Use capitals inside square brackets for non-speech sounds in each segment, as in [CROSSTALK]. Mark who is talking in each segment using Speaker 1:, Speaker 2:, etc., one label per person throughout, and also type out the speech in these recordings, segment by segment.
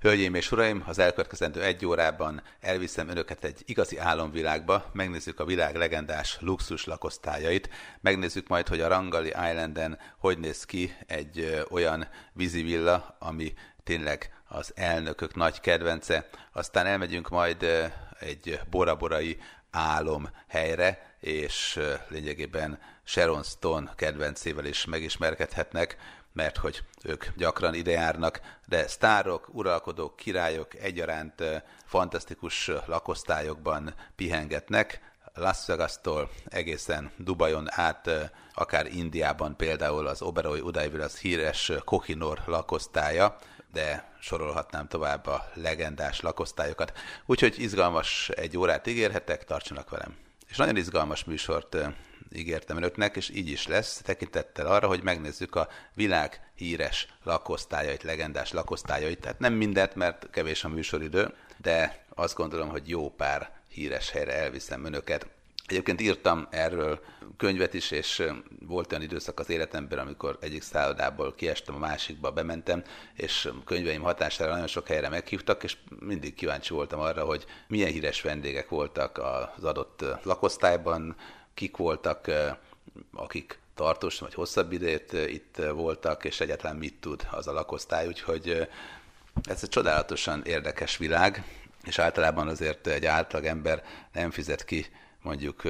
Speaker 1: Hölgyeim és uraim, az elkövetkezendő egy órában elviszem önöket egy igazi álomvilágba, megnézzük a világ legendás luxus lakosztályait, megnézzük majd, hogy a Rangali Islanden hogy néz ki egy olyan vízivilla, ami tényleg az elnökök nagy kedvence. Aztán elmegyünk majd egy boraborai álom helyre, és lényegében Sharon Stone kedvencével is megismerkedhetnek, mert hogy ők gyakran ide járnak, de sztárok, uralkodók, királyok egyaránt fantasztikus lakosztályokban pihengetnek, Las Vegas-tól egészen Dubajon át, akár Indiában például az Oberoi Udaiville az híres Kohinor lakosztálya, de sorolhatnám tovább a legendás lakosztályokat. Úgyhogy izgalmas egy órát ígérhetek, tartsanak velem. És nagyon izgalmas műsort ígértem önöknek, és így is lesz, tekintettel arra, hogy megnézzük a világ híres lakosztályait, legendás lakosztályait. Tehát nem mindent, mert kevés a műsoridő, de azt gondolom, hogy jó pár híres helyre elviszem önöket. Egyébként írtam erről könyvet is, és volt olyan időszak az életemben, amikor egyik szállodából kiestem a másikba, bementem, és könyveim hatására nagyon sok helyre meghívtak, és mindig kíváncsi voltam arra, hogy milyen híres vendégek voltak az adott lakosztályban, kik voltak, akik tartós vagy hosszabb időt itt voltak, és egyáltalán mit tud az a lakosztály, úgyhogy ez egy csodálatosan érdekes világ, és általában azért egy átlag ember nem fizet ki mondjuk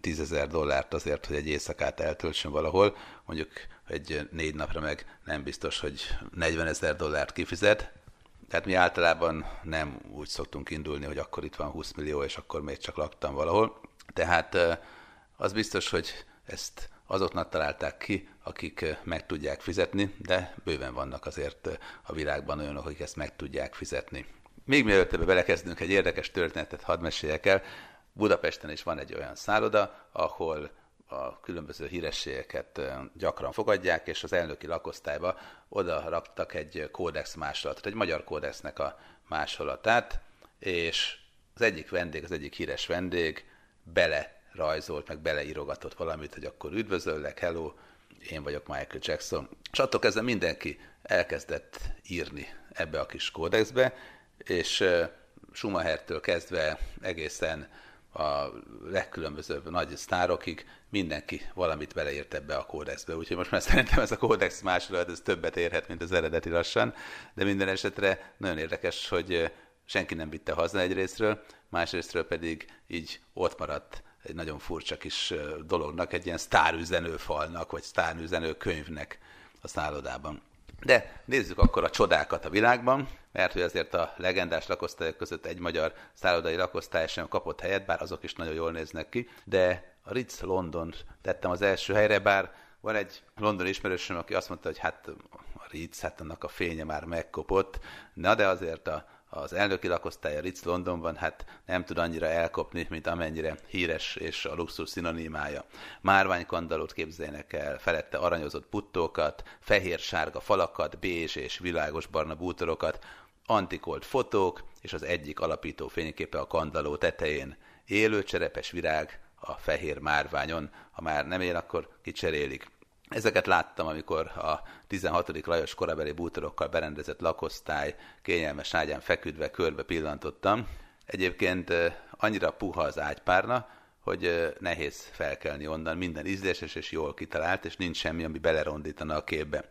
Speaker 1: 10 ezer dollárt azért, hogy egy éjszakát eltöltsön valahol, mondjuk egy négy napra meg nem biztos, hogy 40 ezer dollárt kifizet, tehát mi általában nem úgy szoktunk indulni, hogy akkor itt van 20 millió, és akkor még csak laktam valahol. Tehát az biztos, hogy ezt azoknak találták ki, akik meg tudják fizetni, de bőven vannak azért a világban olyanok, akik ezt meg tudják fizetni. Még mielőtt ebbe belekezdünk, egy érdekes történetet hadd meséljek el. Budapesten is van egy olyan szálloda, ahol a különböző hírességeket gyakran fogadják, és az elnöki lakosztályba oda raktak egy kódex másolatot, egy magyar kódexnek a másolatát, és az egyik vendég, az egyik híres vendég bele rajzolt, meg beleírogatott valamit, hogy akkor üdvözöllek, hello, én vagyok Michael Jackson. És attól kezdve mindenki elkezdett írni ebbe a kis kódexbe, és Schumachertől kezdve egészen a legkülönbözőbb nagy sztárokig mindenki valamit beleírt ebbe a kódexbe. Úgyhogy most már szerintem ez a kódex másolat, ez többet érhet, mint az eredeti lassan, de minden esetre nagyon érdekes, hogy senki nem vitte haza egyrésztről, másrésztről pedig így ott maradt egy nagyon furcsa kis dolognak, egy ilyen sztárüzenőfalnak, vagy sztárüzenő könyvnek a szállodában. De nézzük akkor a csodákat a világban, mert hogy azért a legendás lakosztályok között egy magyar szállodai lakosztály sem kapott helyet, bár azok is nagyon jól néznek ki, de a Ritz London tettem az első helyre, bár van egy londoni ismerősöm, aki azt mondta, hogy hát a Ritz, hát annak a fénye már megkopott, na de azért a az elnöki lakosztálya Ritz Londonban hát nem tud annyira elkopni, mint amennyire híres és a luxus szinonimája. Márványkandalót képzeljenek el, felette aranyozott puttókat, fehér-sárga falakat, bézs és világos barna bútorokat, antikolt fotók és az egyik alapító fényképe a kandaló tetején. Élő cserepes virág a fehér márványon, ha már nem él, akkor kicserélik. Ezeket láttam, amikor a 16. Lajos korabeli bútorokkal berendezett lakosztály kényelmes ágyán feküdve körbe pillantottam. Egyébként annyira puha az ágypárna, hogy nehéz felkelni onnan, minden ízléses és jól kitalált, és nincs semmi, ami belerondítana a képbe.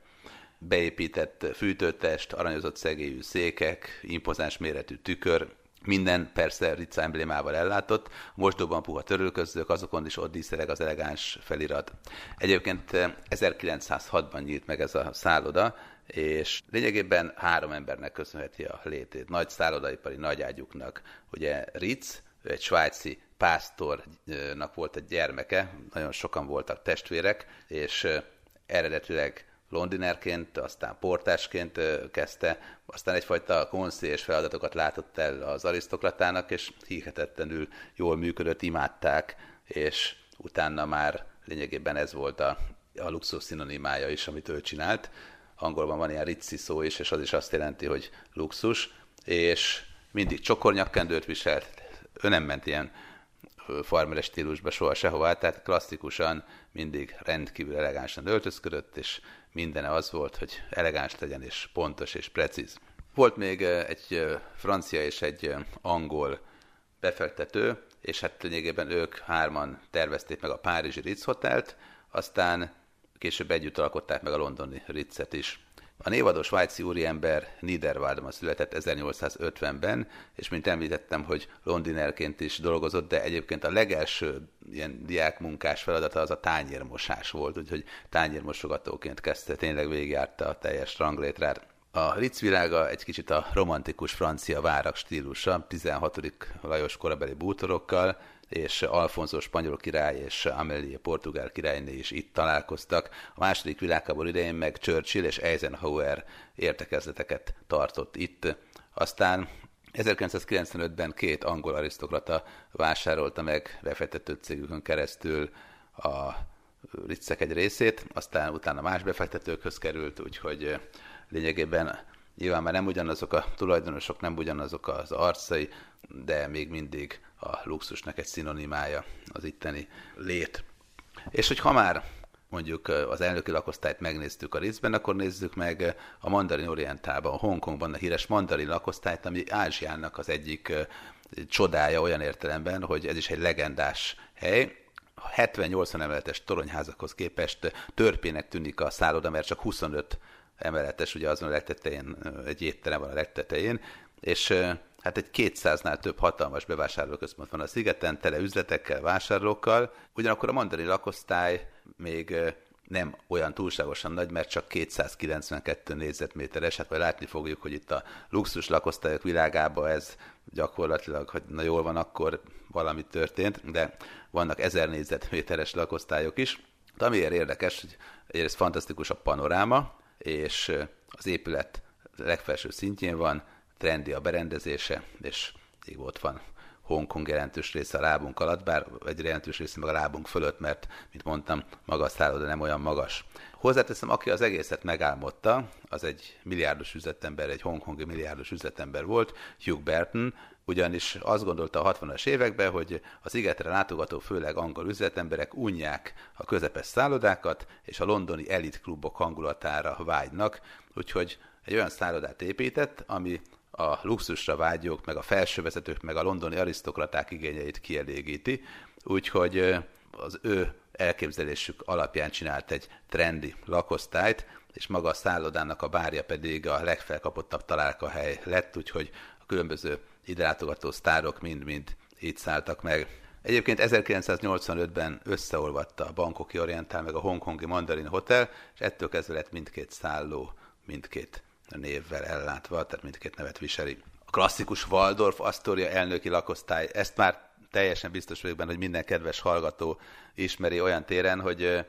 Speaker 1: Beépített fűtőtest, aranyozott szegélyű székek, impozáns méretű tükör, minden persze Ritza emblémával ellátott, mosdóban puha törülközők, azokon is ott díszereg az elegáns felirat. Egyébként 1906-ban eh, nyílt meg ez a szálloda, és lényegében három embernek köszönheti a létét. Nagy szállodaipari nagyágyuknak. Ugye Ritz, egy svájci pásztornak volt egy gyermeke, nagyon sokan voltak testvérek, és eh, eredetileg londinerként, aztán portásként kezdte, aztán egyfajta és feladatokat látott el az arisztokratának, és hihetetlenül jól működött, imádták, és utána már lényegében ez volt a, a luxus szinonimája is, amit ő csinált. Angolban van ilyen ritzi szó is, és az is azt jelenti, hogy luxus, és mindig csokornyakkendőt viselt, ő nem ment ilyen farmeres stílusba soha sehová, tehát klasszikusan mindig rendkívül elegánsan öltözködött, és mindene az volt, hogy elegáns legyen, és pontos, és precíz. Volt még egy francia és egy angol befektető, és hát lényegében ők hárman tervezték meg a Párizsi Ritz Hotelt, aztán később együtt alkották meg a londoni Ritzet is. A névados svájci úriember Niederwaldban született 1850-ben, és mint említettem, hogy londinerként is dolgozott, de egyébként a legelső ilyen diákmunkás feladata az a tányérmosás volt, úgyhogy tányérmosogatóként kezdte, tényleg végigjárta a teljes ranglétrát. A Ritz világa egy kicsit a romantikus francia várak stílusa, 16. Lajos korabeli bútorokkal, és Alfonso spanyol király és Amelie portugál királyné is itt találkoztak. A második világháború idején meg Churchill és Eisenhower értekezleteket tartott itt. Aztán 1995-ben két angol arisztokrata vásárolta meg befektető cégükön keresztül a Ritzek egy részét, aztán utána más befektetőkhöz került, úgyhogy lényegében nyilván már nem ugyanazok a tulajdonosok, nem ugyanazok az arcai, de még mindig a luxusnak egy szinonimája az itteni lét. És hogy ha már mondjuk az elnöki lakosztályt megnéztük a részben, akkor nézzük meg a Mandarin Orientálban, a Hongkongban a híres Mandarin lakosztályt, ami Ázsiának az egyik csodája olyan értelemben, hogy ez is egy legendás hely. 70-80 emeletes toronyházakhoz képest törpének tűnik a szálloda, mert csak 25 emeletes, ugye azon a legtetején, egy étterem van a legtetején, és hát egy 200-nál több hatalmas bevásárlóközpont van a szigeten, tele üzletekkel, vásárlókkal, ugyanakkor a mandari lakosztály még nem olyan túlságosan nagy, mert csak 292 négyzetméteres, hát majd látni fogjuk, hogy itt a luxus lakosztályok világában ez gyakorlatilag, hogy na jól van, akkor valami történt, de vannak 1000 négyzetméteres lakosztályok is. De amiért érdekes, hogy egyrészt fantasztikus a panoráma, és az épület legfelső szintjén van, trendi a berendezése, és még ott van Hongkong jelentős része a lábunk alatt, bár egy jelentős része meg a lábunk fölött, mert, mint mondtam, maga a szálloda nem olyan magas. Hozzáteszem, aki az egészet megálmodta, az egy milliárdos üzletember, egy hongkongi milliárdos üzletember volt, Hugh Burton, ugyanis azt gondolta a 60-as években, hogy az szigetre látogató főleg angol üzletemberek unják a közepes szállodákat, és a londoni elitklubok hangulatára vágynak, úgyhogy egy olyan szállodát épített, ami a luxusra vágyók, meg a felsővezetők, meg a londoni arisztokraták igényeit kielégíti, úgyhogy az ő elképzelésük alapján csinált egy trendi lakosztályt, és maga a szállodának a bárja pedig a legfelkapottabb találkahely lett, úgyhogy a különböző ide látogató sztárok mind-mind itt szálltak meg. Egyébként 1985-ben összeolvatta a Bangkoki Oriental meg a Hongkongi Mandarin Hotel, és ettől kezdve lett mindkét szálló, mindkét névvel ellátva, tehát mindkét nevet viseli. A klasszikus Waldorf Astoria elnöki lakosztály, ezt már teljesen biztos vagyok benne, hogy minden kedves hallgató ismeri olyan téren, hogy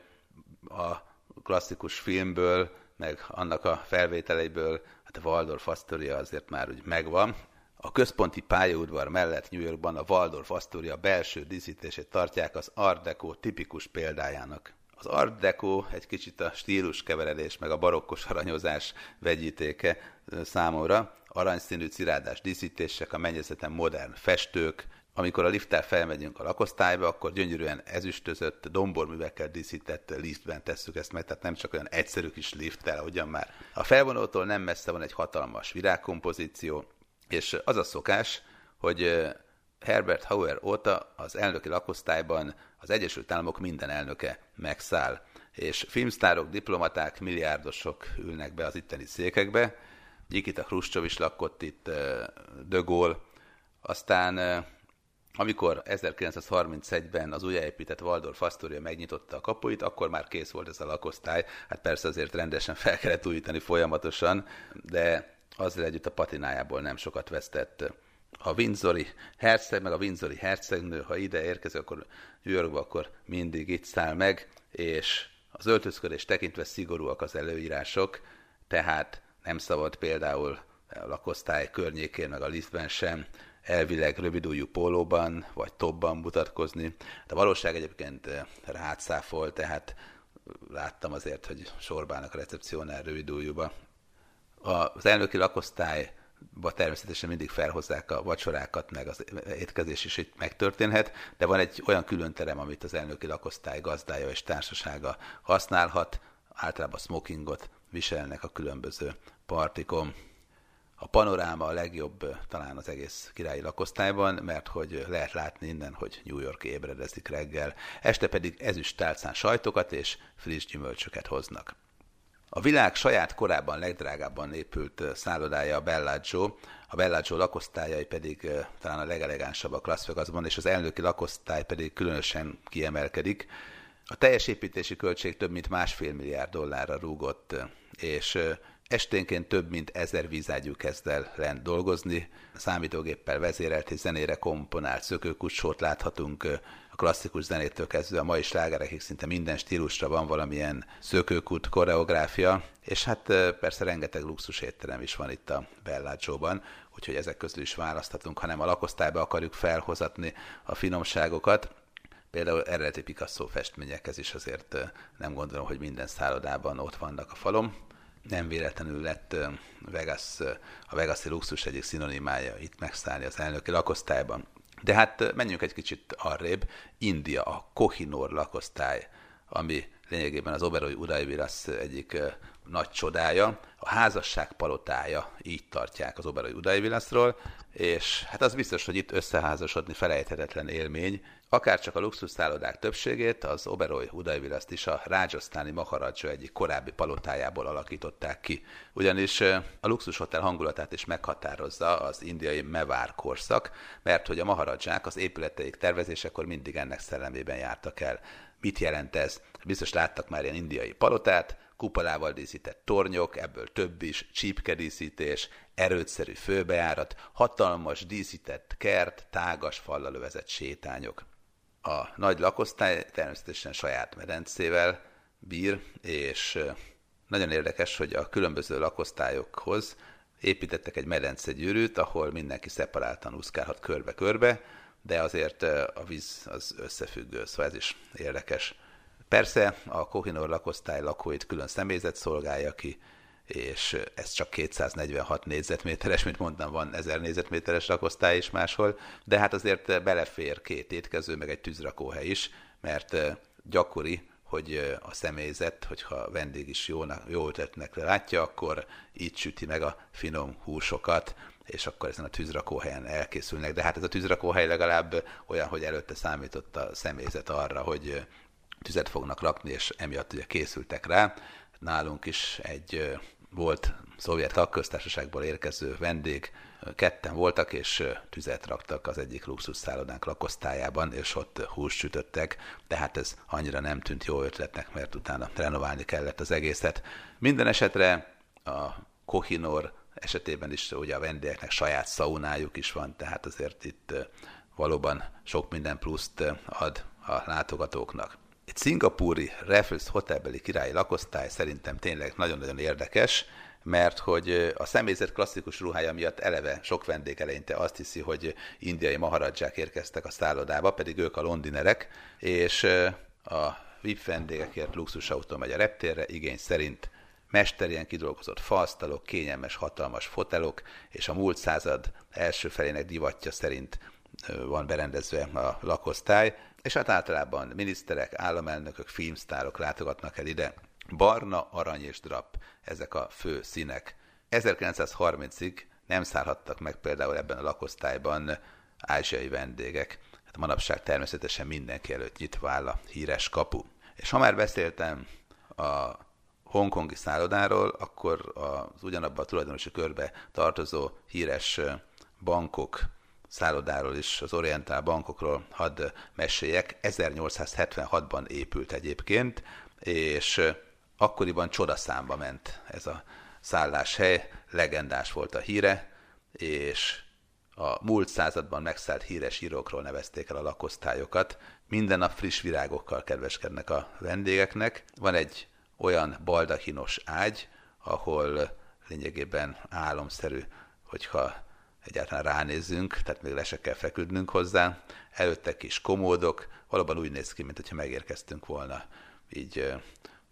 Speaker 1: a klasszikus filmből, meg annak a felvételeiből, hát a Waldorf Astoria azért már úgy megvan. A központi pályaudvar mellett New Yorkban a Waldorf Astoria belső díszítését tartják az Art Deco tipikus példájának. Az Art Deco egy kicsit a stílus keveredés, meg a barokkos aranyozás vegyítéke számomra. Aranyszínű cirádás díszítések, a mennyezeten modern festők, amikor a lifttel felmegyünk a lakosztályba, akkor gyönyörűen ezüstözött, domborművekkel díszített liftben tesszük ezt meg, tehát nem csak olyan egyszerű kis lifttel, ugyan már. A felvonótól nem messze van egy hatalmas virágkompozíció, és az a szokás, hogy Herbert Hauer óta az elnöki lakosztályban az Egyesült Államok minden elnöke megszáll, és filmsztárok, diplomaták, milliárdosok ülnek be az itteni székekbe. Nikita Khrushchev is lakott itt, De Gaulle, aztán amikor 1931-ben az újjáépített Waldorf Astoria megnyitotta a kapuit, akkor már kész volt ez a lakosztály. Hát persze azért rendesen fel kellett újítani folyamatosan, de azzal együtt a patinájából nem sokat vesztett. A Windsori herceg, meg a Windsori hercegnő, ha ide érkezik, akkor New Yorkba, akkor mindig itt száll meg, és az öltözködés tekintve szigorúak az előírások, tehát nem szabad például a lakosztály környékén, meg a liftben sem elvileg rövidújú pólóban vagy tobban mutatkozni. De a valóság egyébként eh, rátszáfol, tehát láttam azért, hogy sorbálnak a recepciónál rövidújúba. Az elnöki lakosztályba természetesen mindig felhozzák a vacsorákat, meg az étkezés is itt megtörténhet, de van egy olyan külön terem, amit az elnöki lakosztály gazdája és társasága használhat, általában smokingot viselnek a különböző partikon. a panoráma a legjobb talán az egész királyi lakosztályban, mert hogy lehet látni innen, hogy New York ébredezik reggel, este pedig ezüst tálcán sajtokat és friss gyümölcsöket hoznak. A világ saját korábban legdrágábban épült szállodája a Bellagio, a Bellagio lakosztályai pedig talán a legelegánsabbak Las Vegasban, és az elnöki lakosztály pedig különösen kiemelkedik. A teljes építési költség több mint másfél milliárd dollárra rúgott, és Esténként több mint ezer vízágyú kezd el lent dolgozni, számítógéppel vezérelt és zenére komponált szökőkutsót láthatunk, klasszikus zenétől kezdve a mai slágerekig szinte minden stílusra van valamilyen szökőkút koreográfia, és hát persze rengeteg luxus étterem is van itt a Bellagio-ban, úgyhogy ezek közül is választhatunk, hanem a lakosztályba akarjuk felhozatni a finomságokat. Például eredeti Picasso festményekhez is azért nem gondolom, hogy minden szállodában ott vannak a falom nem véletlenül lett Vegas, a Vegas-i luxus egyik szinonimája itt megszállni az elnöki lakosztályban. De hát menjünk egy kicsit arrébb. India, a Kohinoor lakosztály, ami lényegében az Oberoi Udaivilasz egyik nagy csodája, a házasság palotája, így tartják az Oberoi Udaivilaszról, és hát az biztos, hogy itt összeházasodni felejthetetlen élmény, Akár csak a luxusszállodák többségét, az Oberoi Udaivilaszt is a Rajasztáni Maharaja egyik korábbi palotájából alakították ki. Ugyanis a luxushotel hangulatát is meghatározza az indiai Mevár korszak, mert hogy a maharadzsák az épületeik tervezésekor mindig ennek szellemében jártak el. Mit jelent ez? Biztos láttak már ilyen indiai palotát, kupolával díszített tornyok, ebből több is, csípkedíszítés, erőtszerű főbejárat, hatalmas díszített kert, tágas fallal övezett sétányok a nagy lakosztály természetesen saját medencével bír, és nagyon érdekes, hogy a különböző lakosztályokhoz építettek egy medencegyűrűt, ahol mindenki szeparáltan úszkálhat körbe-körbe, de azért a víz az összefüggő, szóval ez is érdekes. Persze a Kohinor lakosztály lakóit külön személyzet szolgálja ki, és ez csak 246 négyzetméteres, mint mondtam, van 1000 négyzetméteres rakosztály is máshol, de hát azért belefér két étkező, meg egy tűzrakóhely is, mert gyakori, hogy a személyzet, hogyha a vendég is jó, jó ötletnek látja, akkor így süti meg a finom húsokat, és akkor ezen a tűzrakóhelyen elkészülnek. De hát ez a tűzrakóhely legalább olyan, hogy előtte számított a személyzet arra, hogy tüzet fognak rakni, és emiatt ugye készültek rá. Nálunk is egy volt szovjet tagköztársaságból érkező vendég, ketten voltak, és tüzet raktak az egyik luxusszállodánk lakosztályában, és ott húst sütöttek, tehát ez annyira nem tűnt jó ötletnek, mert utána renoválni kellett az egészet. Minden esetre a Kohinor esetében is ugye a vendégeknek saját szaunájuk is van, tehát azért itt valóban sok minden pluszt ad a látogatóknak. Egy szingapúri Raffles hotelbeli királyi lakosztály szerintem tényleg nagyon-nagyon érdekes, mert hogy a személyzet klasszikus ruhája miatt eleve sok vendég eleinte azt hiszi, hogy indiai maharadzsák érkeztek a szállodába, pedig ők a londinerek, és a VIP vendégekért luxusautó megy a reptérre, igény szerint mesterien kidolgozott faasztalok, kényelmes, hatalmas fotelok, és a múlt század első felének divatja szerint van berendezve a lakosztály, és hát általában miniszterek, államelnökök, filmsztárok látogatnak el ide. Barna, arany és drap, ezek a fő színek. 1930-ig nem szállhattak meg például ebben a lakosztályban ázsiai vendégek. Hát manapság természetesen mindenki előtt nyitva áll a híres kapu. És ha már beszéltem a hongkongi szállodáról, akkor az ugyanabban a tulajdonosi körbe tartozó híres bankok szállodáról is, az orientál bankokról hadd meséljek. 1876-ban épült egyébként, és akkoriban csodaszámba ment ez a szálláshely, legendás volt a híre, és a múlt században megszállt híres írókról nevezték el a lakosztályokat. Minden nap friss virágokkal kedveskednek a vendégeknek. Van egy olyan baldahinos ágy, ahol lényegében álomszerű, hogyha egyáltalán ránézzünk, tehát még le se kell feküdnünk hozzá. Előtte kis komódok, valóban úgy néz ki, mint megérkeztünk volna így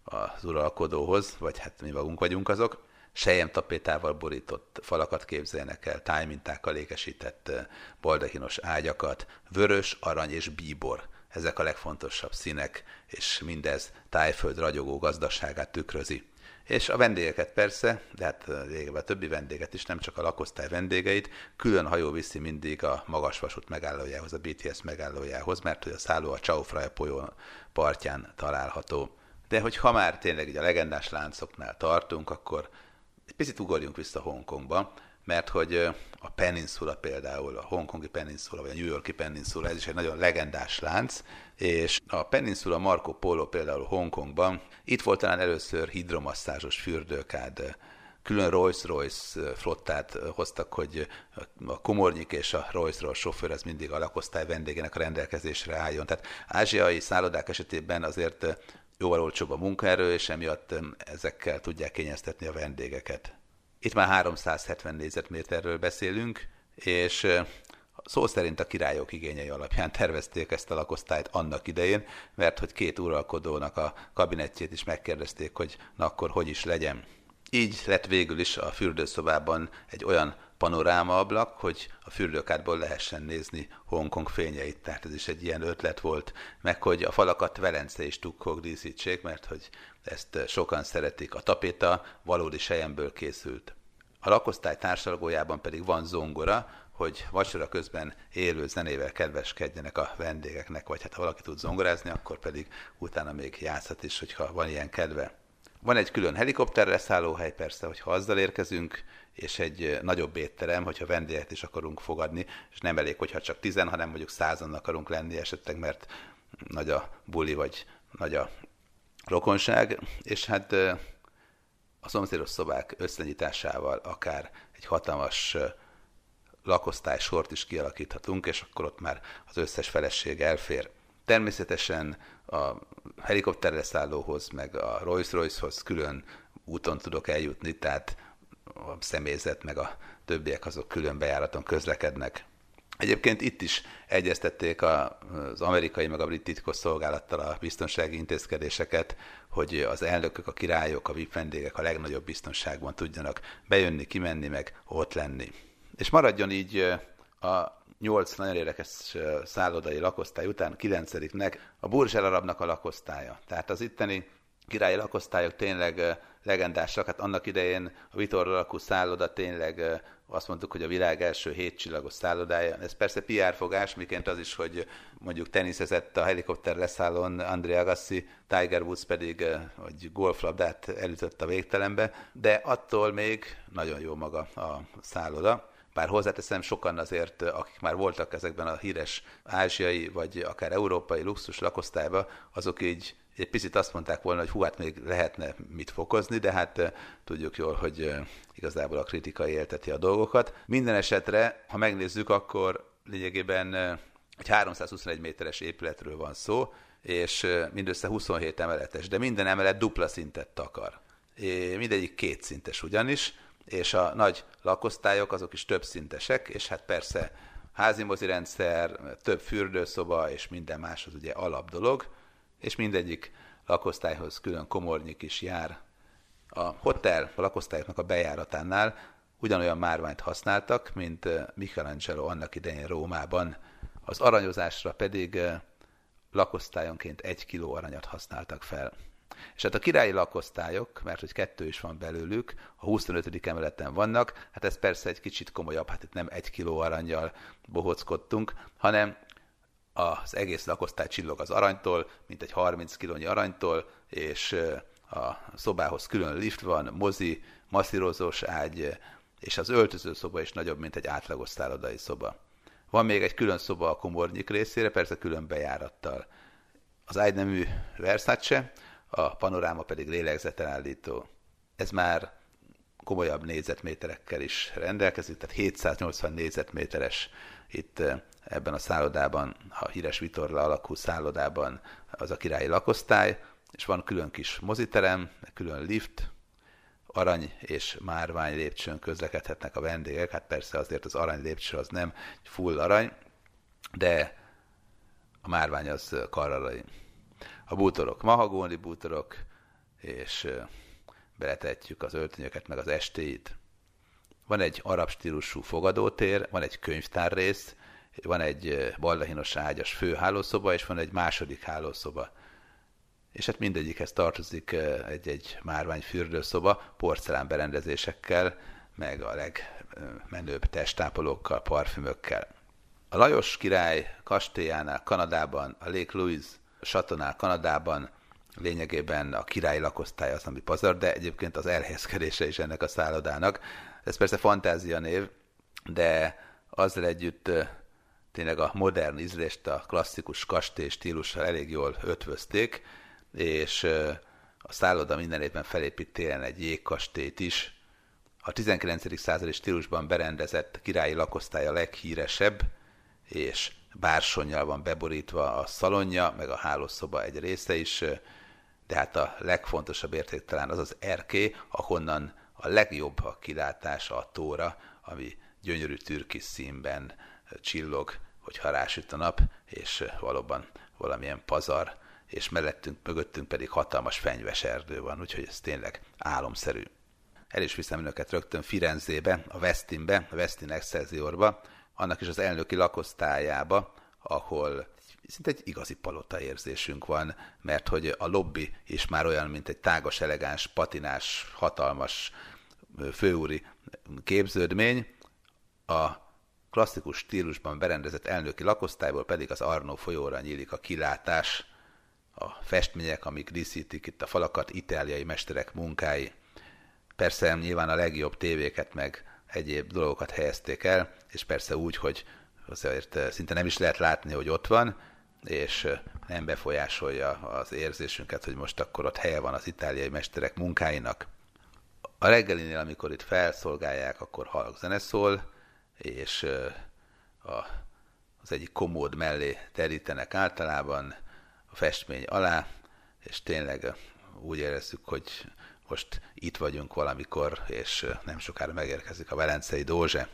Speaker 1: az uralkodóhoz, vagy hát mi magunk vagyunk azok. Sejem tapétával borított falakat képzelnek el, tájmintákkal ékesített baldahinos ágyakat, vörös, arany és bíbor. Ezek a legfontosabb színek, és mindez tájföld ragyogó gazdaságát tükrözi. És a vendégeket persze, de hát végül a többi vendéget is, nem csak a lakosztály vendégeit, külön hajó viszi mindig a magas vasút megállójához, a BTS megállójához, mert hogy a szálló a Chaufraya folyó partján található. De hogy ha már tényleg így a legendás láncoknál tartunk, akkor egy picit ugorjunk vissza Hongkongba, mert hogy a Peninsula például, a Hongkongi Peninsula, vagy a New Yorki Peninsula, ez is egy nagyon legendás lánc, és a Peninsula Marco Polo például Hongkongban, itt volt talán először hidromasszázsos fürdőkád, külön Rolls-Royce flottát hoztak, hogy a komornyik és a Rolls-Royce sofőr az mindig a lakosztály vendégének a rendelkezésre álljon. Tehát ázsiai szállodák esetében azért jóval olcsóbb a munkaerő, és emiatt ezekkel tudják kényeztetni a vendégeket. Itt már 370 négyzetméterről beszélünk, és szó szerint a királyok igényei alapján tervezték ezt a lakosztályt annak idején, mert hogy két uralkodónak a kabinettjét is megkérdezték, hogy na akkor hogy is legyen. Így lett végül is a fürdőszobában egy olyan panorámaablak, hogy a fürdőkádból lehessen nézni Hongkong fényeit. Tehát ez is egy ilyen ötlet volt, meg hogy a falakat Velence és tukkok díszítsék, mert hogy ezt sokan szeretik. A tapéta valódi sejemből készült. A lakosztály társalgójában pedig van zongora, hogy vacsora közben élő zenével kedveskedjenek a vendégeknek, vagy hát ha valaki tud zongorázni, akkor pedig utána még játszhat is, hogyha van ilyen kedve. Van egy külön helikopterre szállóhely persze, hogyha azzal érkezünk, és egy nagyobb étterem, hogyha vendégeket is akarunk fogadni, és nem elég, hogyha csak tizen, hanem mondjuk százan akarunk lenni esetleg, mert nagy a buli, vagy nagy a rokonság, és hát a szomszédos szobák összenyitásával akár egy hatalmas lakosztály sort is kialakíthatunk, és akkor ott már az összes feleség elfér. Természetesen a helikopterre szállóhoz, meg a Rolls-Royce-hoz külön úton tudok eljutni, tehát a személyzet, meg a többiek azok külön bejáraton közlekednek. Egyébként itt is egyeztették az amerikai meg a brit titkos szolgálattal a biztonsági intézkedéseket, hogy az elnökök, a királyok, a VIP vendégek a legnagyobb biztonságban tudjanak bejönni, kimenni, meg ott lenni. És maradjon így a nyolc nagyon érdekes szállodai lakosztály után, kilencediknek a Burj Arabnak a lakosztálya. Tehát az itteni királyi lakosztályok tényleg legendásak. Hát annak idején a Vitor lakó szálloda tényleg azt mondtuk, hogy a világ első hétcsillagos szállodája. Ez persze PR fogás, miként az is, hogy mondjuk teniszezett a helikopter leszállón Andrea Agassi, Tiger Woods pedig hogy golflabdát elütött a végtelenbe, de attól még nagyon jó maga a szálloda. Bár hozzáteszem, sokan azért, akik már voltak ezekben a híres ázsiai vagy akár európai luxus lakosztályban, azok így egy picit azt mondták volna, hogy hú, hát még lehetne mit fokozni, de hát tudjuk jól, hogy igazából a kritika élteti a dolgokat. Minden esetre, ha megnézzük, akkor lényegében egy 321 méteres épületről van szó, és mindössze 27 emeletes, de minden emelet dupla szintet takar. Mindegyik kétszintes ugyanis, és a nagy lakosztályok azok is több szintesek, és hát persze házimozi rendszer, több fürdőszoba és minden más az ugye alap dolog, és mindegyik lakosztályhoz külön komornyik is jár. A hotel a lakosztályoknak a bejáratánál ugyanolyan márványt használtak, mint Michelangelo annak idején Rómában. Az aranyozásra pedig lakosztályonként egy kiló aranyat használtak fel. És hát a királyi lakosztályok, mert hogy kettő is van belőlük, a 25. emeleten vannak, hát ez persze egy kicsit komolyabb, hát itt nem egy kiló aranyjal bohockodtunk, hanem az egész lakosztály csillog az aranytól, mint egy 30 kilónyi aranytól, és a szobához külön lift van, mozi, masszírozós ágy, és az öltöző szoba is nagyobb, mint egy átlagos szállodai szoba. Van még egy külön szoba a komornyik részére, persze külön bejárattal. Az ágynemű Versace, a panoráma pedig lélegzetelállító. Ez már komolyabb négyzetméterekkel is rendelkezik, tehát 780 négyzetméteres itt eh, ebben a szállodában, a híres Vitorla alakú szállodában az a királyi lakosztály, és van külön kis moziterem, külön lift, arany és márvány lépcsőn közlekedhetnek a vendégek, hát persze azért az arany lépcső az nem full arany, de a márvány az karrarai. A bútorok mahagóni bútorok, és beletetjük az öltönyöket, meg az estéit. Van egy arab stílusú fogadótér, van egy könyvtár rész, van egy baldahinos ágyas főhálószoba, és van egy második hálószoba. és hát mindegyikhez tartozik egy-egy márvány fürdőszoba porcelán berendezésekkel, meg a legmenőbb testápolókkal, parfümökkel. A Lajos király kastélyánál Kanadában, a Lake Louise satonál Kanadában lényegében a királyi lakosztály az, ami pazar, de egyébként az elhelyezkedése is ennek a szállodának. Ez persze fantázia név, de azzal együtt tényleg a modern ízlést a klasszikus kastély stílussal elég jól ötvözték, és a szálloda minden évben felépít télen egy jégkastélyt is. A 19. századi stílusban berendezett királyi a leghíresebb, és bársonyjal van beborítva a szalonja, meg a hálószoba egy része is, de hát a legfontosabb érték talán az az erké, ahonnan a legjobb a kilátás a tóra, ami gyönyörű türkis színben csillog, hogy rásüt a nap, és valóban valamilyen pazar, és mellettünk, mögöttünk pedig hatalmas fenyves erdő van, úgyhogy ez tényleg álomszerű. El is viszem önöket rögtön Firenzébe, a Westinbe, a Westin Excelsiorba, annak is az elnöki lakosztályába, ahol szinte egy igazi palota érzésünk van, mert hogy a lobby is már olyan, mint egy tágas, elegáns, patinás, hatalmas főúri képződmény, a klasszikus stílusban berendezett elnöki lakosztályból pedig az Arnó folyóra nyílik a kilátás, a festmények, amik díszítik itt a falakat, itáliai mesterek munkái. Persze nyilván a legjobb tévéket meg egyéb dolgokat helyezték el, és persze úgy, hogy azért szinte nem is lehet látni, hogy ott van, és nem befolyásolja az érzésünket, hogy most akkor ott helye van az itáliai mesterek munkáinak. A reggelinél, amikor itt felszolgálják, akkor halk zene szól, és a, az egyik komód mellé terítenek általában a festmény alá, és tényleg úgy érezzük, hogy most itt vagyunk valamikor, és nem sokára megérkezik a Velencei Dózse.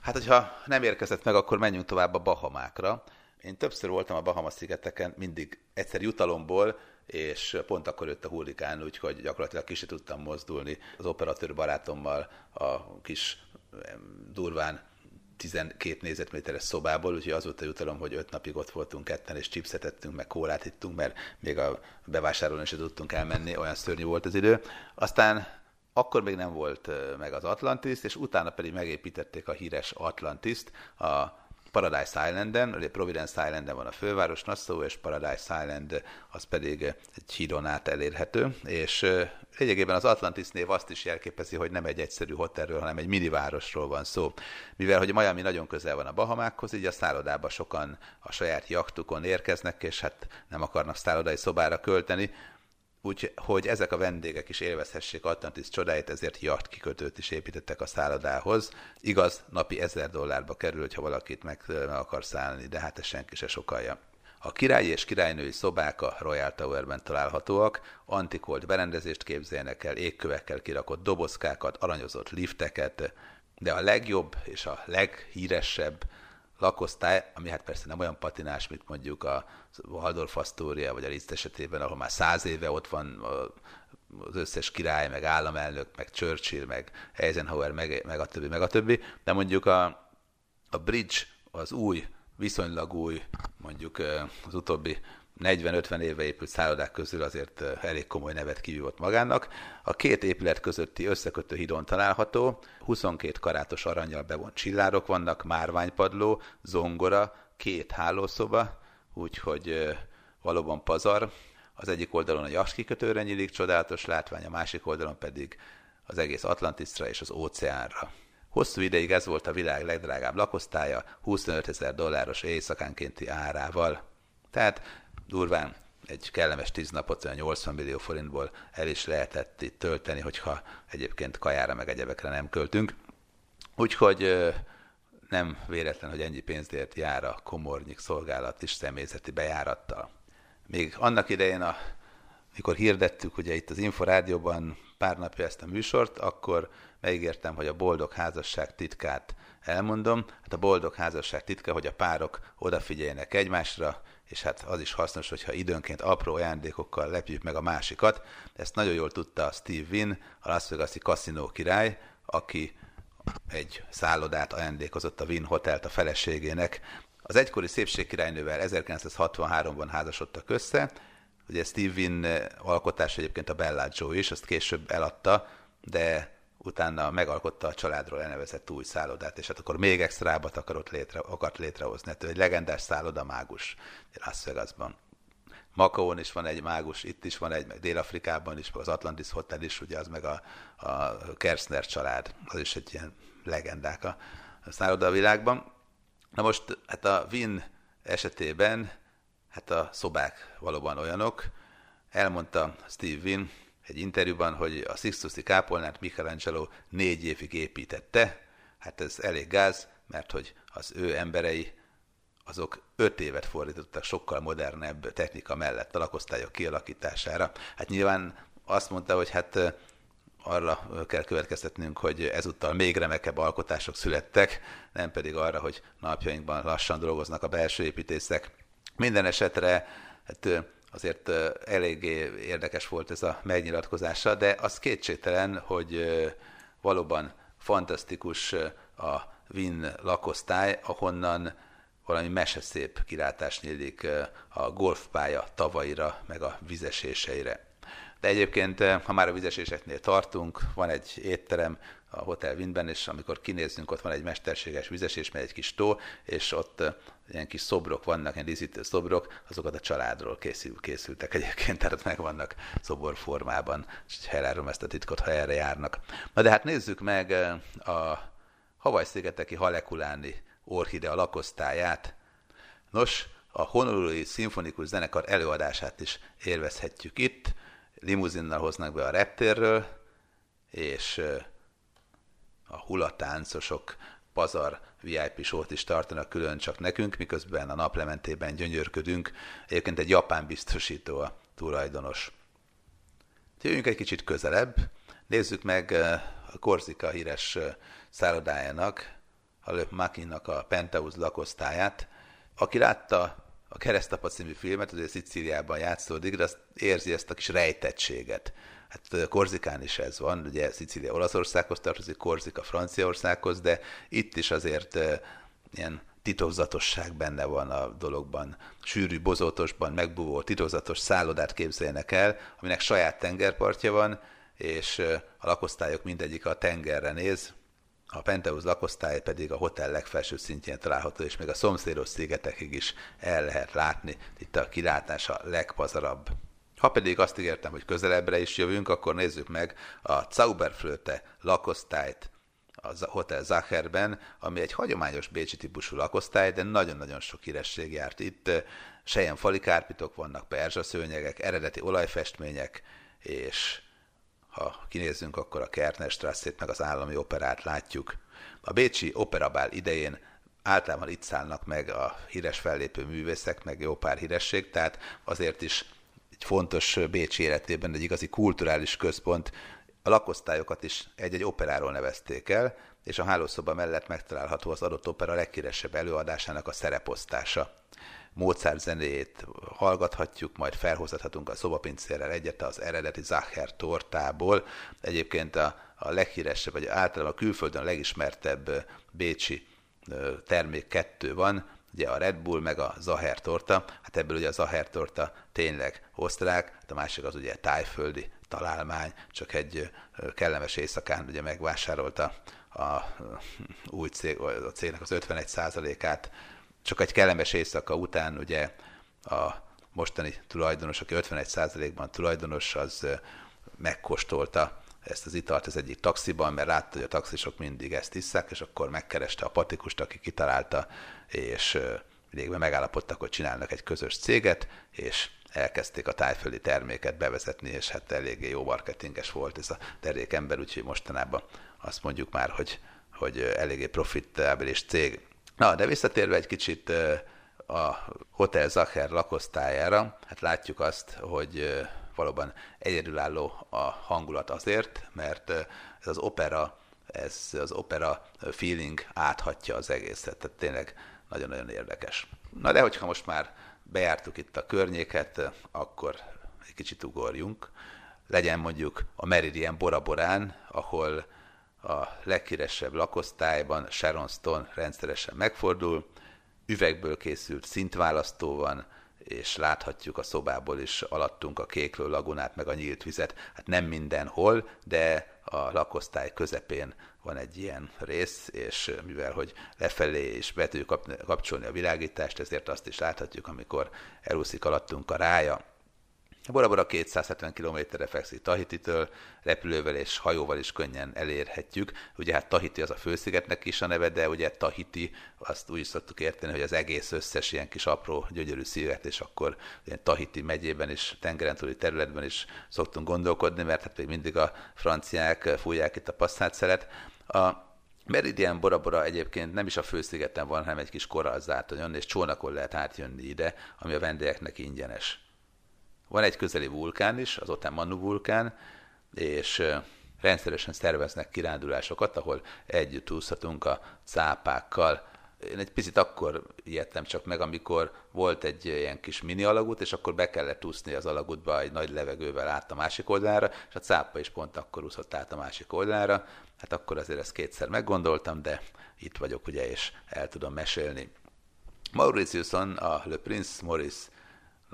Speaker 1: Hát, hogyha nem érkezett meg, akkor menjünk tovább a Bahamákra. Én többször voltam a Bahama-szigeteken, mindig egyszer jutalomból, és pont akkor jött a hurrikán, úgyhogy gyakorlatilag ki tudtam mozdulni az operatőr barátommal a kis durván 12 négyzetméteres szobából, úgyhogy az volt a jutalom, hogy öt napig ott voltunk ketten, és chipset ettünk, meg kólát ittunk, mert még a bevásárolni sem tudtunk elmenni, olyan szörnyű volt az idő. Aztán akkor még nem volt meg az Atlantis, és utána pedig megépítették a híres Atlantiszt, a Paradise Islanden, ugye Providence Islanden van a főváros, Nassau, és Paradise Island az pedig egy hídon át elérhető, és lényegében az Atlantis név azt is jelképezi, hogy nem egy egyszerű hotelről, hanem egy minivárosról van szó. Mivel, hogy Miami nagyon közel van a Bahamákhoz, így a szállodába sokan a saját jaktukon érkeznek, és hát nem akarnak szállodai szobára költeni, úgyhogy ezek a vendégek is élvezhessék Atlantis csodáit, ezért jacht kikötőt is építettek a szállodához. Igaz, napi ezer dollárba kerül, hogyha valakit meg, meg akar szállni, de hát ez senki se sokalja. A királyi és királynői szobák a Royal Towerben találhatóak, antikolt berendezést képzeljenek el, égkövekkel kirakott dobozkákat, aranyozott lifteket, de a legjobb és a leghíresebb lakosztály, ami hát persze nem olyan patinás, mint mondjuk a Waldorf Astoria, vagy a Liszt esetében, ahol már száz éve ott van az összes király, meg államelnök, meg Churchill, meg Eisenhower, meg, meg a többi, meg a többi, de mondjuk a, a bridge, az új, viszonylag új, mondjuk az utóbbi 40-50 éve épült szállodák közül azért elég komoly nevet kivívott magának. A két épület közötti összekötő hídon található, 22 karátos aranyjal bevont csillárok vannak, márványpadló, zongora, két hálószoba, úgyhogy valóban pazar. Az egyik oldalon a Jas kikötőre nyílik csodálatos látvány, a másik oldalon pedig az egész Atlantisra és az óceánra. Hosszú ideig ez volt a világ legdrágább lakosztálya, 25 ezer dolláros éjszakánkénti árával. Tehát durván egy kellemes tíz napot olyan 80 millió forintból el is lehetett itt tölteni, hogyha egyébként kajára meg egyebekre nem költünk. Úgyhogy nem véletlen, hogy ennyi pénzért jár a komornyik szolgálat is személyzeti bejárattal. Még annak idején, a, mikor hirdettük ugye itt az Inforádióban pár napja ezt a műsort, akkor megígértem, hogy a boldog házasság titkát elmondom. Hát a boldog házasság titka, hogy a párok odafigyeljenek egymásra, és hát az is hasznos, hogyha időnként apró ajándékokkal lepjük meg a másikat. Ezt nagyon jól tudta Steve Wynn, a Las Vegas-i kaszinó király, aki egy szállodát ajándékozott a Wynn Hotelt a feleségének. Az egykori szépségkirálynővel 1963-ban házasodtak össze, Ugye Steve Wynn alkotás egyébként a Bellagio is, azt később eladta, de utána megalkotta a családról elnevezett új szállodát, és hát akkor még extrábat akarott létre, akart létrehozni. Hát egy legendás szálloda mágus Las Vegasban. Makaón is van egy mágus, itt is van egy, meg Dél-Afrikában is, meg az Atlantis Hotel is, ugye az meg a, a Kersner család, az is egy ilyen legendák a, a világban. Na most, hát a Win esetében, hát a szobák valóban olyanok. Elmondta Steve Win egy interjúban, hogy a Sixtusi kápolnát Michelangelo négy évig építette. Hát ez elég gáz, mert hogy az ő emberei azok öt évet fordítottak sokkal modernebb technika mellett a lakosztályok kialakítására. Hát nyilván azt mondta, hogy hát arra kell következtetnünk, hogy ezúttal még remekebb alkotások születtek, nem pedig arra, hogy napjainkban lassan dolgoznak a belső építészek. Minden esetre hát azért eléggé érdekes volt ez a megnyilatkozása, de az kétségtelen, hogy valóban fantasztikus a Wien lakosztály, ahonnan valami meseszép kilátás nyílik a golfpálya tavaira, meg a vizeséseire. De egyébként, ha már a vizeséseknél tartunk, van egy étterem a Hotel Windben, és amikor kinézzünk, ott van egy mesterséges vizesés, mert egy kis tó, és ott ilyen kis szobrok vannak, ilyen díszítő szobrok, azokat a családról készül, készültek egyébként, tehát meg vannak szobor formában, és elárom ezt a titkot, ha erre járnak. Na de hát nézzük meg a Havaj-szigeteki Halekuláni orchidea lakosztályát. Nos, a Honolulu Szimfonikus Zenekar előadását is élvezhetjük itt. Limuzinnal hoznak be a reptérről, és a hulatáncosok pazar VIP sót is tartanak külön csak nekünk, miközben a naplementében gyönyörködünk. Egyébként egy japán biztosító a tulajdonos. Jöjjünk egy kicsit közelebb, nézzük meg a Korzika híres szállodájának, a Le Makinak a Penthouse lakosztályát. Aki látta a Keresztapa című filmet, azért Szicíliában játszódik, de azt érzi ezt a kis rejtettséget. Hát Korzikán is ez van, ugye Szicília Olaszországhoz tartozik, Korzika Franciaországhoz, de itt is azért ilyen titokzatosság benne van a dologban. Sűrű, bozótosban megbúvó titokzatos szállodát képzeljenek el, aminek saját tengerpartja van, és a lakosztályok mindegyik a tengerre néz, a Penthouse lakosztály pedig a hotel legfelső szintjén található, és még a szomszédos szigetekig is el lehet látni. Itt a kilátás a legpazarabb. Ha pedig azt ígértem, hogy közelebbre is jövünk, akkor nézzük meg a Zauberflöte lakosztályt a Hotel Zacherben, ami egy hagyományos bécsi típusú lakosztály, de nagyon-nagyon sok híresség járt itt. Sejen fali kárpitok vannak, perzsaszőnyegek, eredeti olajfestmények, és ha kinézzünk, akkor a Kertnerstrasszét meg az állami operát látjuk. A Bécsi operabál idején általában itt szállnak meg a híres fellépő művészek, meg jó pár híresség, tehát azért is fontos Bécsi életében egy igazi kulturális központ. A lakosztályokat is egy-egy operáról nevezték el, és a hálószoba mellett megtalálható az adott opera leghíresebb előadásának a szereposztása. Mozart zenéjét hallgathatjuk, majd felhozhatunk a szobapincérrel egyet az eredeti Zacher tortából. Egyébként a, a leghíresebb, vagy általában a külföldön a legismertebb bécsi termék kettő van, ugye a Red Bull meg a Zaher torta, hát ebből ugye a Zaher torta tényleg osztrák, a másik az ugye tájföldi találmány, csak egy kellemes éjszakán ugye megvásárolta a új cég, a cégnek az 51%-át csak egy kellemes éjszaka után ugye a mostani tulajdonos, aki 51%-ban tulajdonos, az megkóstolta ezt az italt az egyik taxiban, mert látta, hogy a taxisok mindig ezt isszák, és akkor megkereste a patikust, aki kitalálta, és végben megállapodtak, hogy csinálnak egy közös céget, és elkezdték a tájföldi terméket bevezetni, és hát eléggé jó marketinges volt ez a termékember, úgyhogy mostanában azt mondjuk már, hogy, hogy eléggé profitábilis cég. Na, de visszatérve egy kicsit a Hotel Zacher lakosztályára, hát látjuk azt, hogy valóban egyedülálló a hangulat azért, mert ez az opera, ez az opera feeling áthatja az egészet, tehát tényleg nagyon-nagyon érdekes. Na de hogyha most már bejártuk itt a környéket, akkor egy kicsit ugorjunk. Legyen mondjuk a Meridian Boraborán, ahol a leghíresebb lakosztályban Sharon Stone rendszeresen megfordul, üvegből készült szintválasztó van, és láthatjuk a szobából is alattunk a kéklő lagunát, meg a nyílt vizet. Hát nem mindenhol, de a lakosztály közepén van egy ilyen rész, és mivel hogy lefelé is be tudjuk kapcsolni a világítást, ezért azt is láthatjuk, amikor elúszik alattunk a rája. Bora Bora 270 km-re fekszik Tahititől, repülővel és hajóval is könnyen elérhetjük. Ugye hát Tahiti az a főszigetnek is a neve, de ugye Tahiti, azt úgy is szoktuk érteni, hogy az egész összes ilyen kis apró gyönyörű sziget, és akkor ilyen Tahiti megyében is, tengeren túli területben is szoktunk gondolkodni, mert hát még mindig a franciák fújják itt a passzát A Meridian Bora Bora egyébként nem is a főszigeten van, hanem egy kis korallzátonyon, és csónakon lehet átjönni ide, ami a vendégeknek ingyenes. Van egy közeli vulkán is, az Manu vulkán, és rendszeresen szerveznek kirándulásokat, ahol együtt úszhatunk a cápákkal. Én egy picit akkor ijedtem csak meg, amikor volt egy ilyen kis mini alagút, és akkor be kellett úszni az alagútba egy nagy levegővel át a másik oldalra, és a cápa is pont akkor úszott át a másik oldalra. Hát akkor azért ezt kétszer meggondoltam, de itt vagyok ugye, és el tudom mesélni. Mauritiuson a Le Prince Maurice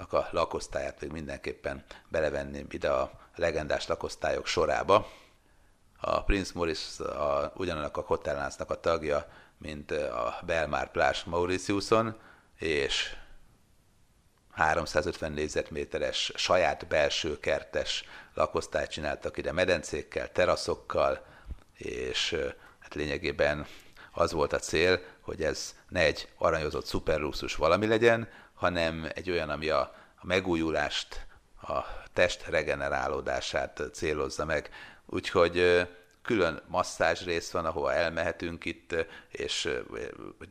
Speaker 1: a lakosztályát még mindenképpen belevenném ide a legendás lakosztályok sorába. A Prince Maurice a, ugyanannak a hotelláncnak a tagja, mint a Belmar Plage Mauritiuson, és 350 négyzetméteres saját belső kertes lakosztályt csináltak ide medencékkel, teraszokkal, és hát lényegében az volt a cél, hogy ez ne egy aranyozott szuperluxus valami legyen, hanem egy olyan, ami a, a megújulást, a test regenerálódását célozza meg. Úgyhogy külön masszázs rész van, ahova elmehetünk itt, és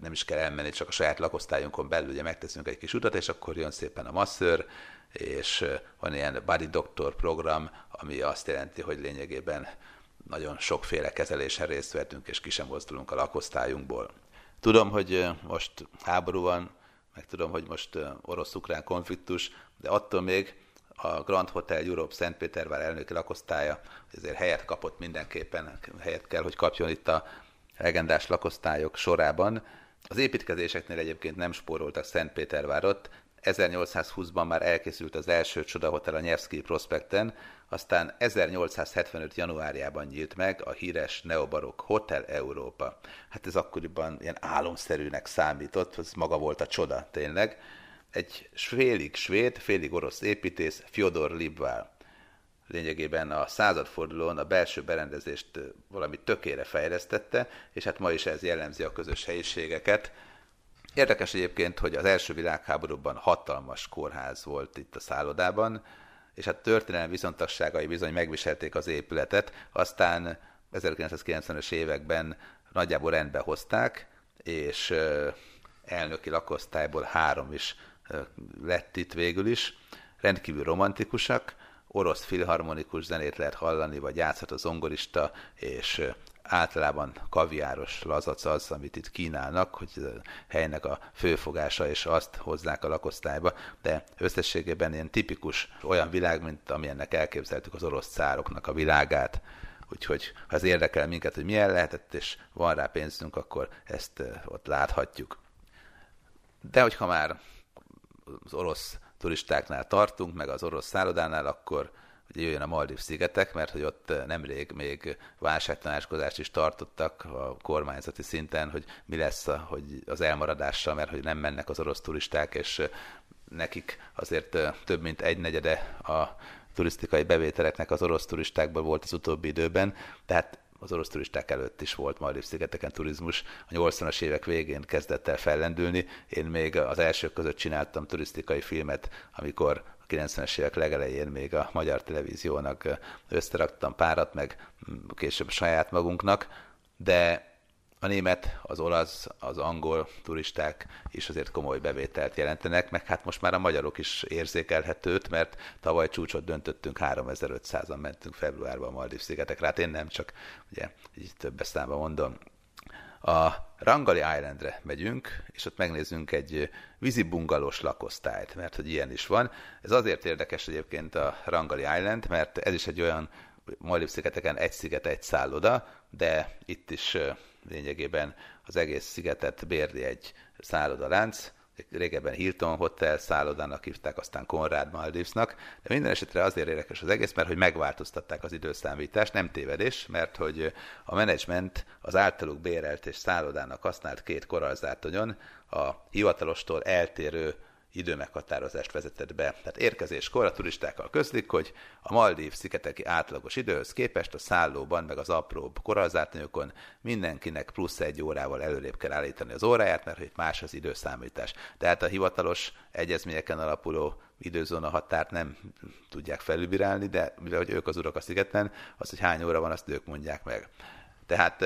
Speaker 1: nem is kell elmenni, csak a saját lakosztályunkon belül ugye megteszünk egy kis utat, és akkor jön szépen a masször, és van ilyen body doctor program, ami azt jelenti, hogy lényegében nagyon sokféle kezelésen részt vettünk, és ki sem mozdulunk a lakosztályunkból. Tudom, hogy most háború van, meg tudom, hogy most orosz-ukrán konfliktus, de attól még a Grand Hotel Europe Szentpétervár elnöki lakosztálya ezért helyet kapott mindenképpen, helyet kell, hogy kapjon itt a legendás lakosztályok sorában. Az építkezéseknél egyébként nem spóroltak Szentpétervárot, 1820-ban már elkészült az első csodahotel a Nyevszki prospekten, aztán 1875. januárjában nyílt meg a híres neobarok Hotel Európa. Hát ez akkoriban ilyen álomszerűnek számított, ez maga volt a csoda tényleg. Egy félig svéd, félig orosz építész, Fyodor Libvál. Lényegében a századfordulón a belső berendezést valami tökére fejlesztette, és hát ma is ez jellemzi a közös helyiségeket. Érdekes egyébként, hogy az első világháborúban hatalmas kórház volt itt a szállodában, és hát történelmi viszontagságai bizony megviselték az épületet, aztán 1990-es években nagyjából rendbe hozták, és elnöki lakosztályból három is lett itt végül is, rendkívül romantikusak, orosz filharmonikus zenét lehet hallani, vagy játszhat a zongorista, és általában kaviáros lazac az, amit itt kínálnak, hogy a helynek a főfogása, és azt hozzák a lakosztályba, de összességében ilyen tipikus olyan világ, mint amilyennek elképzeltük az orosz cároknak a világát. Úgyhogy ha ez érdekel minket, hogy milyen lehetett, és van rá pénzünk, akkor ezt ott láthatjuk. De hogyha már az orosz turistáknál tartunk, meg az orosz szállodánál, akkor hogy jöjjön a Maldív szigetek, mert hogy ott eh, nemrég még válságtanácskozást is tartottak a kormányzati szinten, hogy mi lesz a, hogy az elmaradással, mert hogy nem mennek az orosz turisták, és eh, nekik azért eh, több mint egy negyede a turisztikai bevételeknek az orosz turistákból volt az utóbbi időben, tehát az orosz turisták előtt is volt Maldív szigeteken turizmus. A 80-as évek végén kezdett el fellendülni. Én még az elsők között csináltam turisztikai filmet, amikor 90-es évek legelején még a magyar televíziónak összeraktam párat, meg később saját magunknak, de a német, az olasz, az angol turisták is azért komoly bevételt jelentenek, meg hát most már a magyarok is érzékelhetőt, mert tavaly csúcsot döntöttünk, 3500-an mentünk februárban a Maldív szigetekre, hát én nem csak, ugye, így több számba mondom, a Rangali Islandre megyünk, és ott megnézzünk egy vízi bungalós lakosztályt, mert hogy ilyen is van. Ez azért érdekes egyébként a Rangali Island, mert ez is egy olyan Maldiv szigeteken egy sziget, egy szálloda, de itt is lényegében az egész szigetet bérli egy szállodalánc, régebben Hilton Hotel szállodának hívták, aztán Conrad Maldivesnak, de minden esetre azért érdekes az egész, mert hogy megváltoztatták az időszámítást, nem tévedés, mert hogy a menedzsment az általuk bérelt és szállodának használt két korallzártonyon a hivatalostól eltérő időmeghatározást vezetett be. Tehát érkezéskor a turistákkal közlik, hogy a Maldív sziketeki átlagos időhöz képest a szállóban, meg az apróbb korallzártanyokon mindenkinek plusz egy órával előrébb kell állítani az óráját, mert hogy más az időszámítás. Tehát a hivatalos egyezményeken alapuló időzóna határt nem tudják felülbírálni, de mivel hogy ők az urak a szigeten, az, hogy hány óra van, azt ők mondják meg. Tehát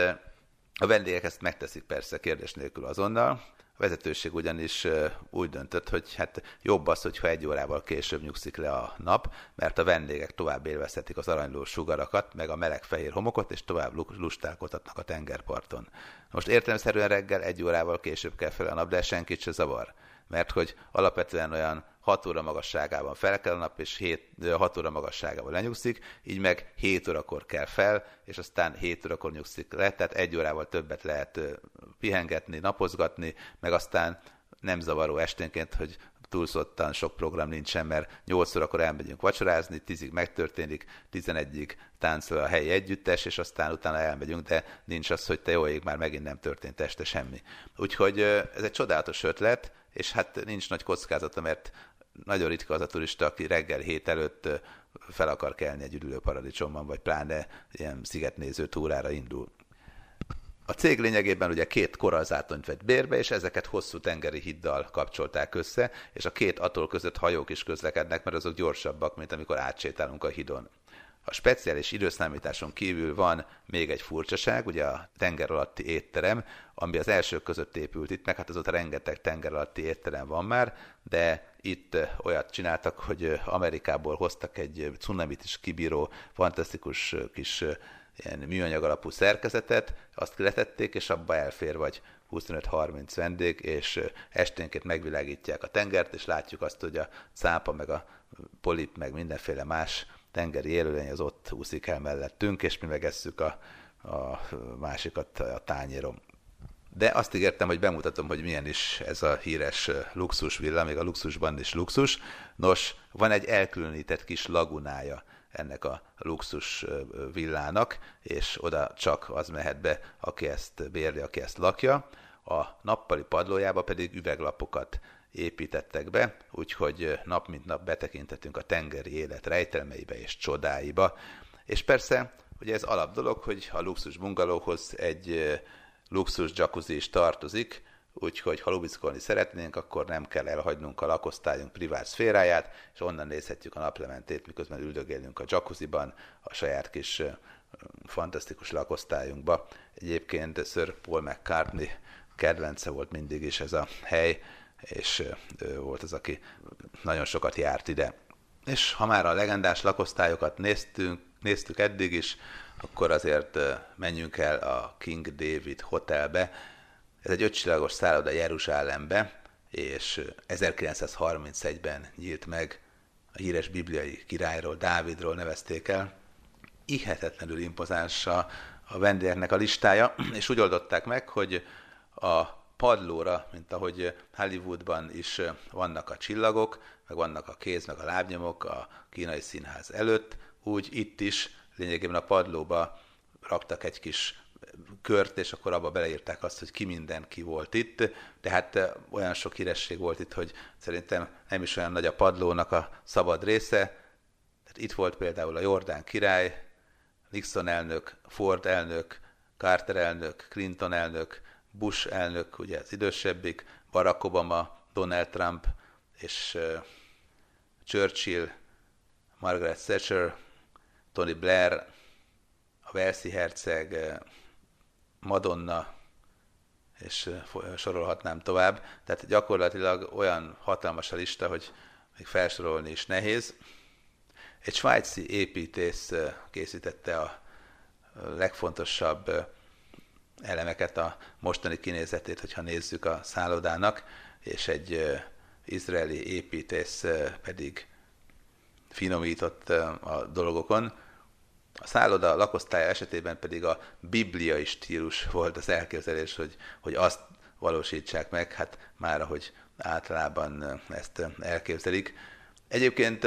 Speaker 1: a vendégek ezt megteszik persze kérdés nélkül azonnal, vezetőség ugyanis úgy döntött, hogy hát jobb az, hogyha egy órával később nyugszik le a nap, mert a vendégek tovább élvezhetik az aranyló sugarakat, meg a meleg fehér homokot, és tovább lustálkodhatnak a tengerparton. Most értelemszerűen reggel egy órával később kell fel a nap, de senkit se zavar mert hogy alapvetően olyan 6 óra magasságában fel kell a nap, és 7, 6 óra magasságában lenyugszik, így meg 7 órakor kell fel, és aztán 7 órakor nyugszik le, tehát egy órával többet lehet pihengetni, napozgatni, meg aztán nem zavaró esténként, hogy túlszottan sok program nincsen, mert 8 órakor elmegyünk vacsorázni, 10-ig megtörténik, 11-ig táncol a helyi együttes, és aztán utána elmegyünk, de nincs az, hogy te jó ég, már megint nem történt este semmi. Úgyhogy ez egy csodálatos ötlet, és hát nincs nagy kockázata, mert nagyon ritka az a turista, aki reggel hét előtt fel akar kelni egy üdülő paradicsomban, vagy pláne ilyen szigetnéző túrára indul. A cég lényegében ugye két korallzátonyt vett bérbe, és ezeket hosszú tengeri hiddal kapcsolták össze, és a két atol között hajók is közlekednek, mert azok gyorsabbak, mint amikor átsétálunk a hidon. A speciális időszámításon kívül van még egy furcsaság, ugye a tenger alatti étterem, ami az elsők között épült itt, meg hát azóta rengeteg tenger alatti étterem van már, de itt olyat csináltak, hogy Amerikából hoztak egy cunamit is kibíró, fantasztikus kis ilyen műanyag alapú szerkezetet, azt letették, és abba elfér vagy 25-30 vendég, és esténként megvilágítják a tengert, és látjuk azt, hogy a cápa, meg a polip, meg mindenféle más tengeri élőlény az ott úszik el mellettünk, és mi megesszük a, a másikat a tányérom. De azt ígértem, hogy bemutatom, hogy milyen is ez a híres luxus villa, még a luxusban is luxus. Nos, van egy elkülönített kis lagunája ennek a luxus villának, és oda csak az mehet be, aki ezt bérli, aki ezt lakja. A nappali padlójába pedig üveglapokat építettek be, úgyhogy nap mint nap betekintetünk a tengeri élet rejtelmeibe és csodáiba. És persze, ugye ez alap dolog, hogy a luxus bungalóhoz egy luxus jacuzzi is tartozik, úgyhogy ha lubickolni szeretnénk, akkor nem kell elhagynunk a lakosztályunk privát szféráját, és onnan nézhetjük a naplementét, miközben üldögélünk a jacuzziban, a saját kis fantasztikus lakosztályunkba. Egyébként Sir Paul McCartney kedvence volt mindig is ez a hely, és ő volt az, aki nagyon sokat járt ide. És ha már a legendás lakosztályokat néztünk, néztük eddig is, akkor azért menjünk el a King David Hotelbe. Ez egy ötcsillagos szálloda Jeruzsálembe, és 1931-ben nyílt meg a híres bibliai királyról, Dávidról nevezték el. Ihetetlenül impozáns a, a vendégeknek a listája, [CLEARS THROAT] és úgy oldották meg, hogy a padlóra, mint ahogy Hollywoodban is vannak a csillagok, meg vannak a kéz, meg a lábnyomok a kínai színház előtt, úgy itt is lényegében a padlóba raktak egy kis kört, és akkor abba beleírták azt, hogy ki minden ki volt itt. Tehát olyan sok híresség volt itt, hogy szerintem nem is olyan nagy a padlónak a szabad része. Tehát itt volt például a Jordán király, Nixon elnök, Ford elnök, Carter elnök, Clinton elnök, Bush elnök, ugye az idősebbik, Barack Obama, Donald Trump és Churchill, Margaret Thatcher, Tony Blair, a Velszi herceg, Madonna, és sorolhatnám tovább. Tehát gyakorlatilag olyan hatalmas a lista, hogy még felsorolni is nehéz. Egy svájci építész készítette a legfontosabb elemeket, a mostani kinézetét, hogyha nézzük a szállodának, és egy izraeli építész pedig finomított a dolgokon. A szálloda lakosztálya esetében pedig a bibliai stílus volt az elképzelés, hogy, hogy azt valósítsák meg, hát már ahogy általában ezt elképzelik. Egyébként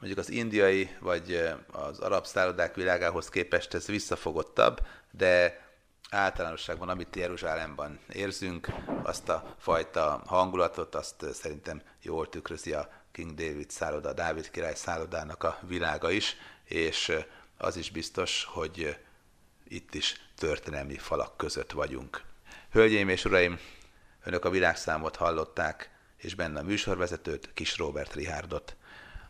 Speaker 1: mondjuk az indiai vagy az arab szállodák világához képest ez visszafogottabb, de általánosságban, amit Jeruzsálemban érzünk, azt a fajta hangulatot, azt szerintem jól tükrözi a King David szálloda, a Dávid király szállodának a világa is, és az is biztos, hogy itt is történelmi falak között vagyunk. Hölgyeim és uraim, önök a világszámot hallották, és benne a műsorvezetőt, Kis Robert Rihárdot.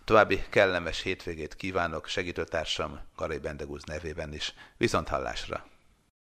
Speaker 1: További kellemes hétvégét kívánok segítőtársam Garai Bendegúz nevében is. Viszont hallásra!